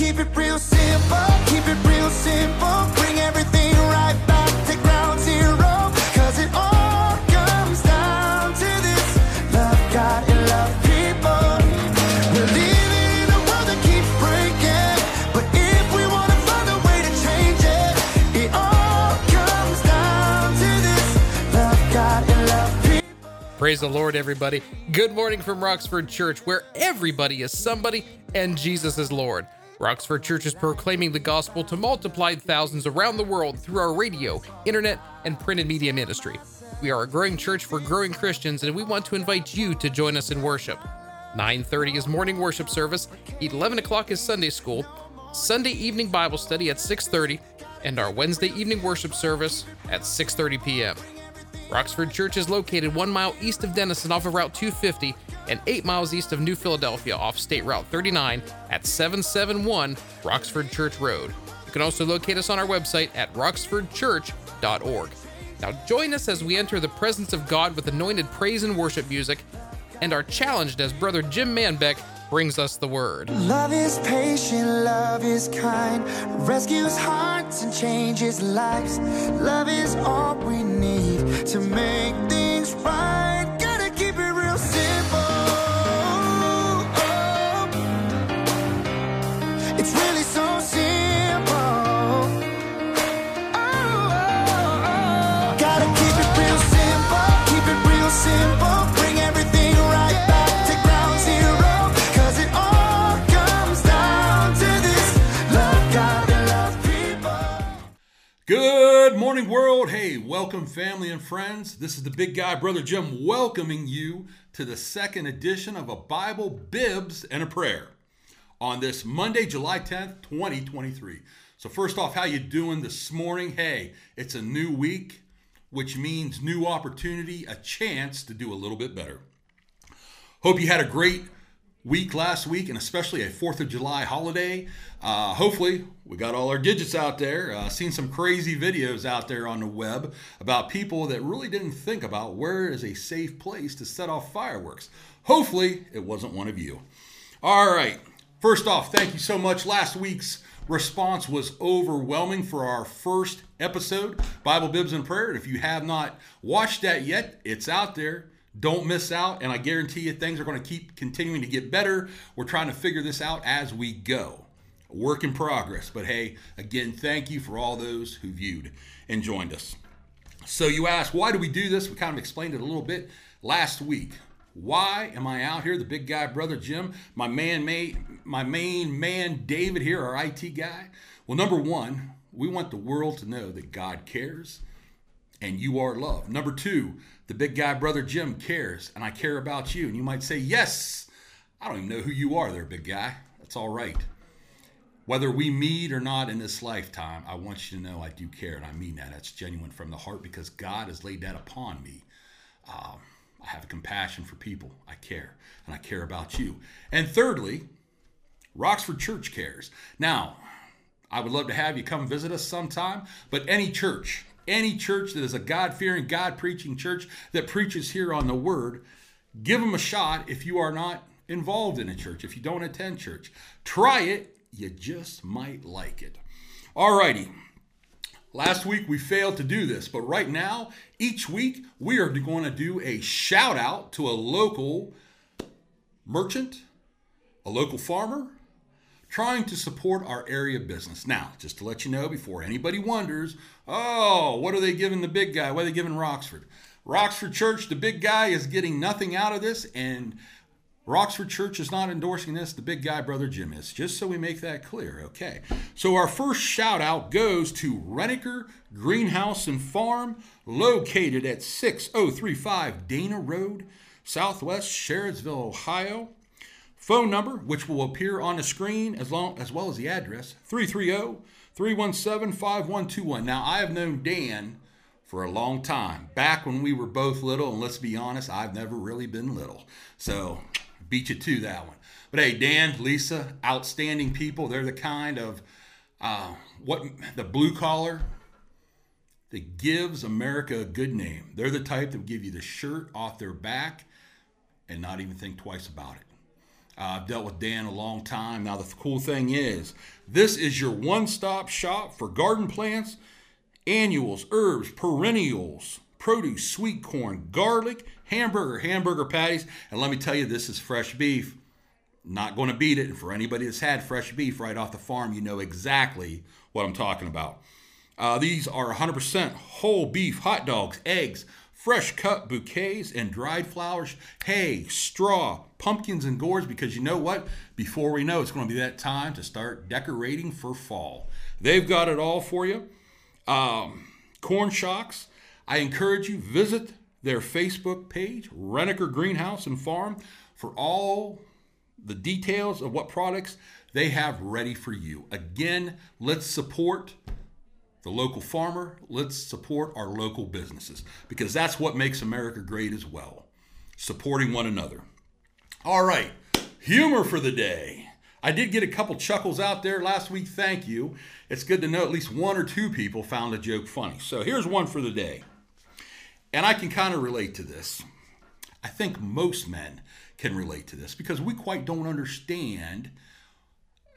keep it real simple, keep it real simple. Bring everything right back to ground zero. Cause it all comes down to this love God and love people. We're in a world that keeps breaking. But if we wanna find a way to change it, it all comes down to this love God and love people. Praise the Lord, everybody. Good morning from Roxford Church, where everybody is somebody and Jesus is Lord. Roxford Church is proclaiming the gospel to multiplied thousands around the world through our radio, internet, and printed media ministry. We are a growing church for growing Christians, and we want to invite you to join us in worship. 9:30 is morning worship service, 11 o'clock is Sunday school, Sunday evening Bible study at 6:30, and our Wednesday evening worship service at 6:30 p.m. Roxford Church is located one mile east of Dennison off of Route 250 and eight miles east of New Philadelphia off State Route 39 at 771 Roxford Church Road. You can also locate us on our website at roxfordchurch.org. Now join us as we enter the presence of God with anointed praise and worship music and are challenged as Brother Jim Manbeck brings us the word. Love is patient, love is kind, rescues hearts and changes lives. Love is all we need to make things right. Welcome, family and friends. This is the big guy, Brother Jim, welcoming you to the second edition of a Bible, Bibs, and a Prayer on this Monday, July 10th, 2023. So first off, how you doing this morning? Hey, it's a new week, which means new opportunity, a chance to do a little bit better. Hope you had a great week last week and especially a 4th of July holiday. Uh, hopefully, we got all our digits out there. Uh, seen some crazy videos out there on the web about people that really didn't think about where is a safe place to set off fireworks. Hopefully, it wasn't one of you. All right. First off, thank you so much. Last week's response was overwhelming for our first episode, Bible Bibs and Prayer. If you have not watched that yet, it's out there. Don't miss out. And I guarantee you, things are going to keep continuing to get better. We're trying to figure this out as we go. Work in progress. But hey, again, thank you for all those who viewed and joined us. So you ask, why do we do this? We kind of explained it a little bit last week. Why am I out here? The big guy, brother Jim, my man, ma- my main man, David here, our IT guy. Well, number one, we want the world to know that God cares and you are loved. Number two, the big guy, brother Jim, cares and I care about you. And you might say, yes, I don't even know who you are there, big guy. That's all right. Whether we meet or not in this lifetime, I want you to know I do care, and I mean that. That's genuine from the heart because God has laid that upon me. Um, I have compassion for people. I care, and I care about you. And thirdly, Roxford Church cares. Now, I would love to have you come visit us sometime, but any church, any church that is a God fearing, God preaching church that preaches here on the Word, give them a shot if you are not involved in a church, if you don't attend church. Try it, you just might like it. Alrighty. Last week we failed to do this, but right now, each week we are going to do a shout out to a local merchant, a local farmer, trying to support our area business. Now, just to let you know before anybody wonders, oh, what are they giving the big guy? What are they giving Roxford? Roxford Church, the big guy, is getting nothing out of this, and Roxford Church is not endorsing this. The big guy, Brother Jim, is. Just so we make that clear, okay? So our first shout out goes to Reniker Greenhouse and Farm, located at 6035 Dana Road, Southwest Sherrodsville, Ohio. Phone number, which will appear on the screen as, long, as well as the address, 330 317 5121. Now, I have known Dan for a long time, back when we were both little, and let's be honest, I've never really been little. So, beat you to that one. But hey, Dan, Lisa, outstanding people. They're the kind of uh, what the blue collar that gives America a good name. They're the type that will give you the shirt off their back and not even think twice about it. Uh, I've dealt with Dan a long time. Now, the cool thing is, this is your one stop shop for garden plants, annuals, herbs, perennials, produce, sweet corn, garlic, hamburger, hamburger patties. And let me tell you, this is fresh beef. Not going to beat it. And for anybody that's had fresh beef right off the farm, you know exactly what I'm talking about. Uh, these are 100% whole beef hot dogs, eggs, fresh cut bouquets, and dried flowers, hay, straw, pumpkins, and gourds. Because you know what? Before we know, it's going to be that time to start decorating for fall. They've got it all for you. Um, corn shocks. I encourage you visit their Facebook page, Reniker Greenhouse and Farm, for all the details of what products they have ready for you. Again, let's support the local farmer. Let's support our local businesses because that's what makes America great as well. Supporting one another. All right, humor for the day. I did get a couple chuckles out there last week. Thank you. It's good to know at least one or two people found a joke funny. So here's one for the day. And I can kind of relate to this. I think most men can relate to this because we quite don't understand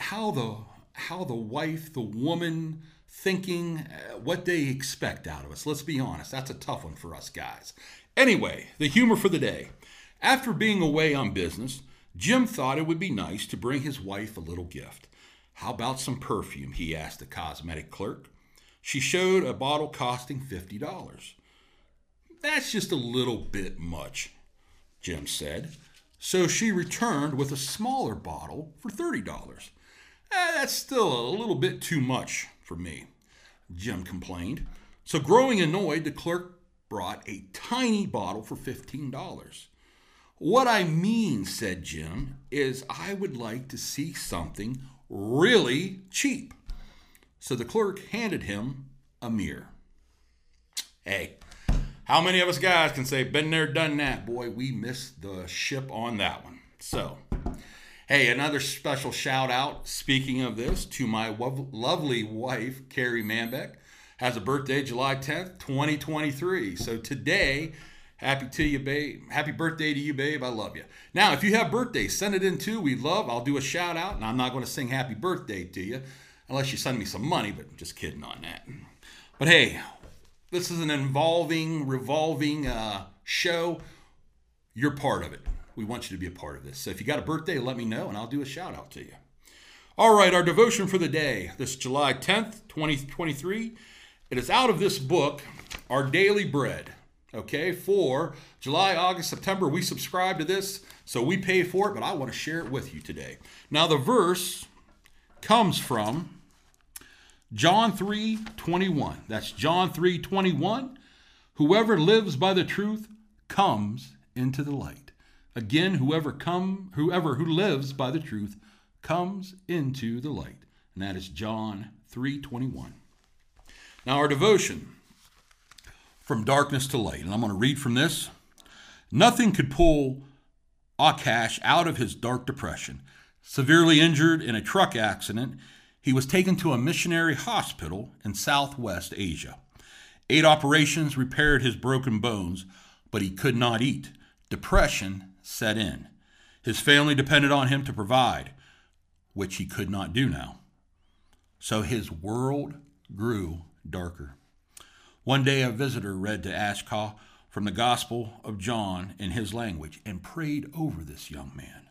how the how the wife, the woman, thinking uh, what they expect out of us. Let's be honest, that's a tough one for us guys. Anyway, the humor for the day. After being away on business, Jim thought it would be nice to bring his wife a little gift. How about some perfume? he asked the cosmetic clerk. She showed a bottle costing $50. That's just a little bit much, Jim said. So she returned with a smaller bottle for $30. Eh, that's still a little bit too much for me, Jim complained. So, growing annoyed, the clerk brought a tiny bottle for $15. What I mean, said Jim, is I would like to see something really cheap. So the clerk handed him a mirror. Hey, how many of us guys can say, been there, done that? Boy, we missed the ship on that one. So, hey, another special shout out, speaking of this, to my lovely wife, Carrie Manbeck. Has a birthday July 10th, 2023. So today, happy to you, babe. Happy birthday to you, babe. I love you. Now, if you have birthdays, send it in too. We love. I'll do a shout out, and I'm not going to sing happy birthday to you unless you send me some money, but just kidding on that. But hey, this is an involving, revolving uh, show. You're part of it. We want you to be a part of this. So if you got a birthday, let me know and I'll do a shout out to you. All right, our devotion for the day, this July 10th, 2023. It is out of this book, Our Daily Bread. Okay, for July, August, September, we subscribe to this, so we pay for it, but I want to share it with you today. Now, the verse comes from John 3 21. That's John 3 21. Whoever lives by the truth comes into the light. Again, whoever come whoever who lives by the truth comes into the light. And that is John 3:21. Now our devotion from darkness to light. And I'm going to read from this. Nothing could pull Akash out of his dark depression. Severely injured in a truck accident, he was taken to a missionary hospital in Southwest Asia. Eight operations repaired his broken bones, but he could not eat. Depression set in. His family depended on him to provide, which he could not do now. So his world grew darker. One day, a visitor read to Ashka from the Gospel of John in his language and prayed over this young man.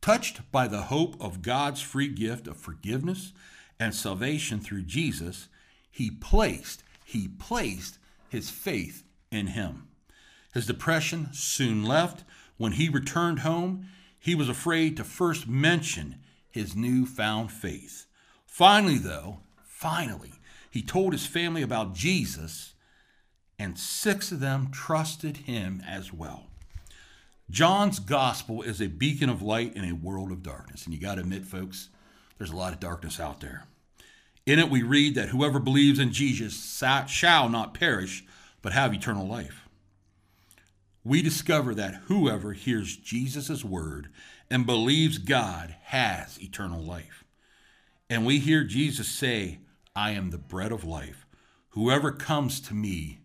Touched by the hope of God's free gift of forgiveness and salvation through Jesus, he placed, he placed his faith in him. His depression soon left. When he returned home, he was afraid to first mention his newfound faith. Finally, though, finally, he told his family about Jesus, and six of them trusted him as well. John's gospel is a beacon of light in a world of darkness. And you got to admit, folks, there's a lot of darkness out there. In it, we read that whoever believes in Jesus shall not perish, but have eternal life. We discover that whoever hears Jesus' word and believes God has eternal life. And we hear Jesus say, I am the bread of life. Whoever comes to me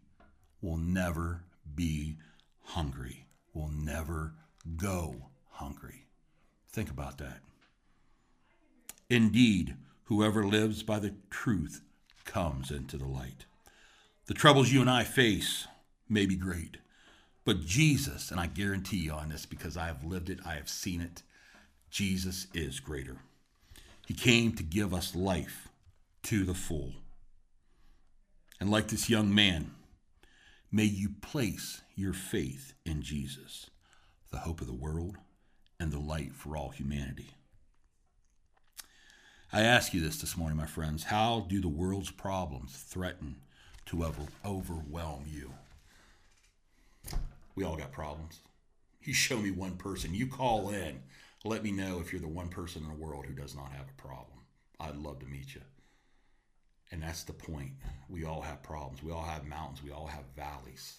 will never be hungry, will never go hungry. Think about that. Indeed, whoever lives by the truth comes into the light. The troubles you and I face may be great, but Jesus, and I guarantee you on this because I have lived it, I have seen it, Jesus is greater. He came to give us life to the full. And like this young man, may you place your faith in Jesus, the hope of the world and the light for all humanity. I ask you this this morning, my friends. How do the world's problems threaten to overwhelm you? We all got problems. You show me one person, you call in, let me know if you're the one person in the world who does not have a problem. I'd love to meet you. And that's the point. We all have problems. We all have mountains. We all have valleys.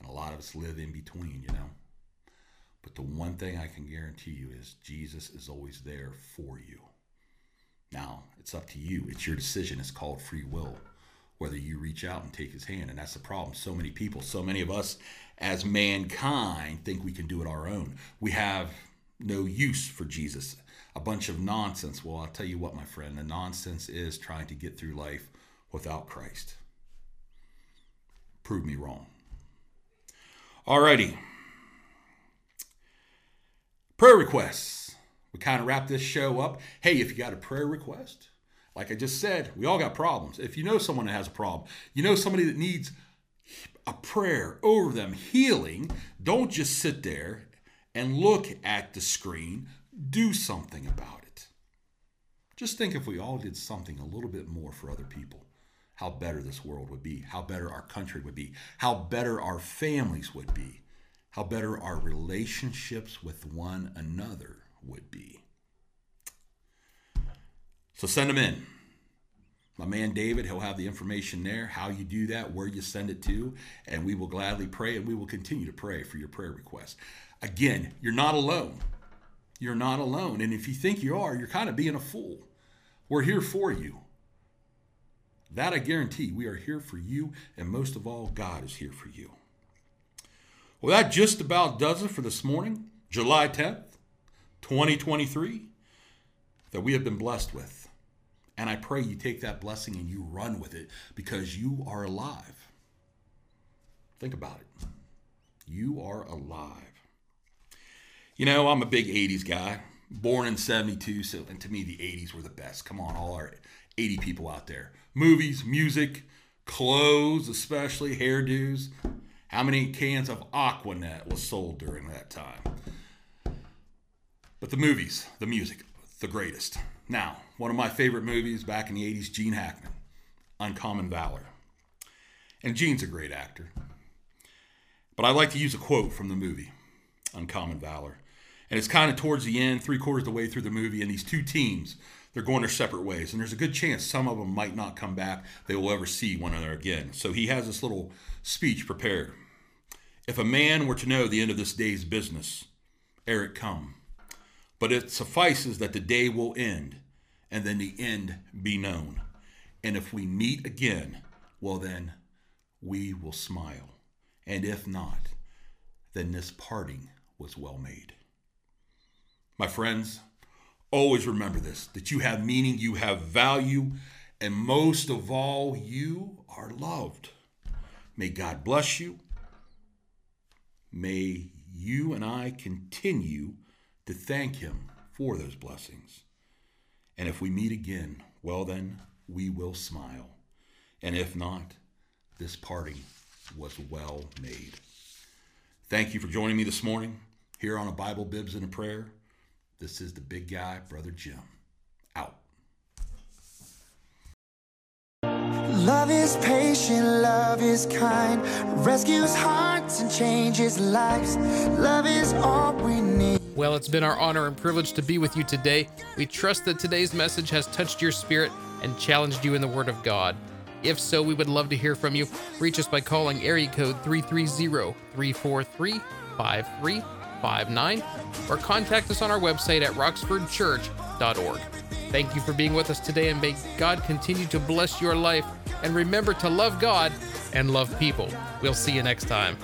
And a lot of us live in between, you know. But the one thing I can guarantee you is Jesus is always there for you. Now, it's up to you. It's your decision. It's called free will, whether you reach out and take his hand. And that's the problem. So many people, so many of us as mankind think we can do it our own. We have no use for Jesus. A bunch of nonsense. Well, I'll tell you what, my friend, the nonsense is trying to get through life without Christ. Prove me wrong. Alrighty. Prayer requests. We kind of wrap this show up. Hey, if you got a prayer request, like I just said, we all got problems. If you know someone that has a problem, you know somebody that needs a prayer over them, healing, don't just sit there and look at the screen. Do something about it. Just think if we all did something a little bit more for other people, how better this world would be, how better our country would be, how better our families would be, how better our relationships with one another would be. So send them in. My man David, he'll have the information there, how you do that, where you send it to, and we will gladly pray and we will continue to pray for your prayer requests. Again, you're not alone. You're not alone. And if you think you are, you're kind of being a fool. We're here for you. That I guarantee. We are here for you, and most of all, God is here for you. Well, that just about does it for this morning, July 10th, 2023, that we have been blessed with. And I pray you take that blessing and you run with it because you are alive. Think about it. You are alive. You know, I'm a big 80s guy, born in 72, so and to me the 80s were the best. Come on, all our 80 people out there. Movies, music, clothes, especially hairdos. How many cans of Aqua Net was sold during that time? But the movies, the music, the greatest. Now, one of my favorite movies back in the 80s, Gene Hackman, Uncommon Valor. And Gene's a great actor. But I like to use a quote from the movie, Uncommon Valor. And it's kind of towards the end, three quarters of the way through the movie, and these two teams, they're going their separate ways. And there's a good chance some of them might not come back. They will ever see one another again. So he has this little speech prepared. If a man were to know the end of this day's business, ere it come, but it suffices that the day will end, and then the end be known. And if we meet again, well, then we will smile. And if not, then this parting was well made. My friends, always remember this that you have meaning, you have value, and most of all, you are loved. May God bless you. May you and I continue to thank Him for those blessings. And if we meet again, well, then we will smile. And if not, this parting was well made. Thank you for joining me this morning here on a Bible Bibs and a Prayer. This is the big guy, Brother Jim. Out. Love is patient, love is kind, rescues hearts and changes lives. Love is all we need. Well, it's been our honor and privilege to be with you today. We trust that today's message has touched your spirit and challenged you in the Word of God. If so, we would love to hear from you. Reach us by calling area code 330 343 5359 or contact us on our website at roxfordchurch.org. Thank you for being with us today, and may God continue to bless your life. And remember to love God and love people. We'll see you next time.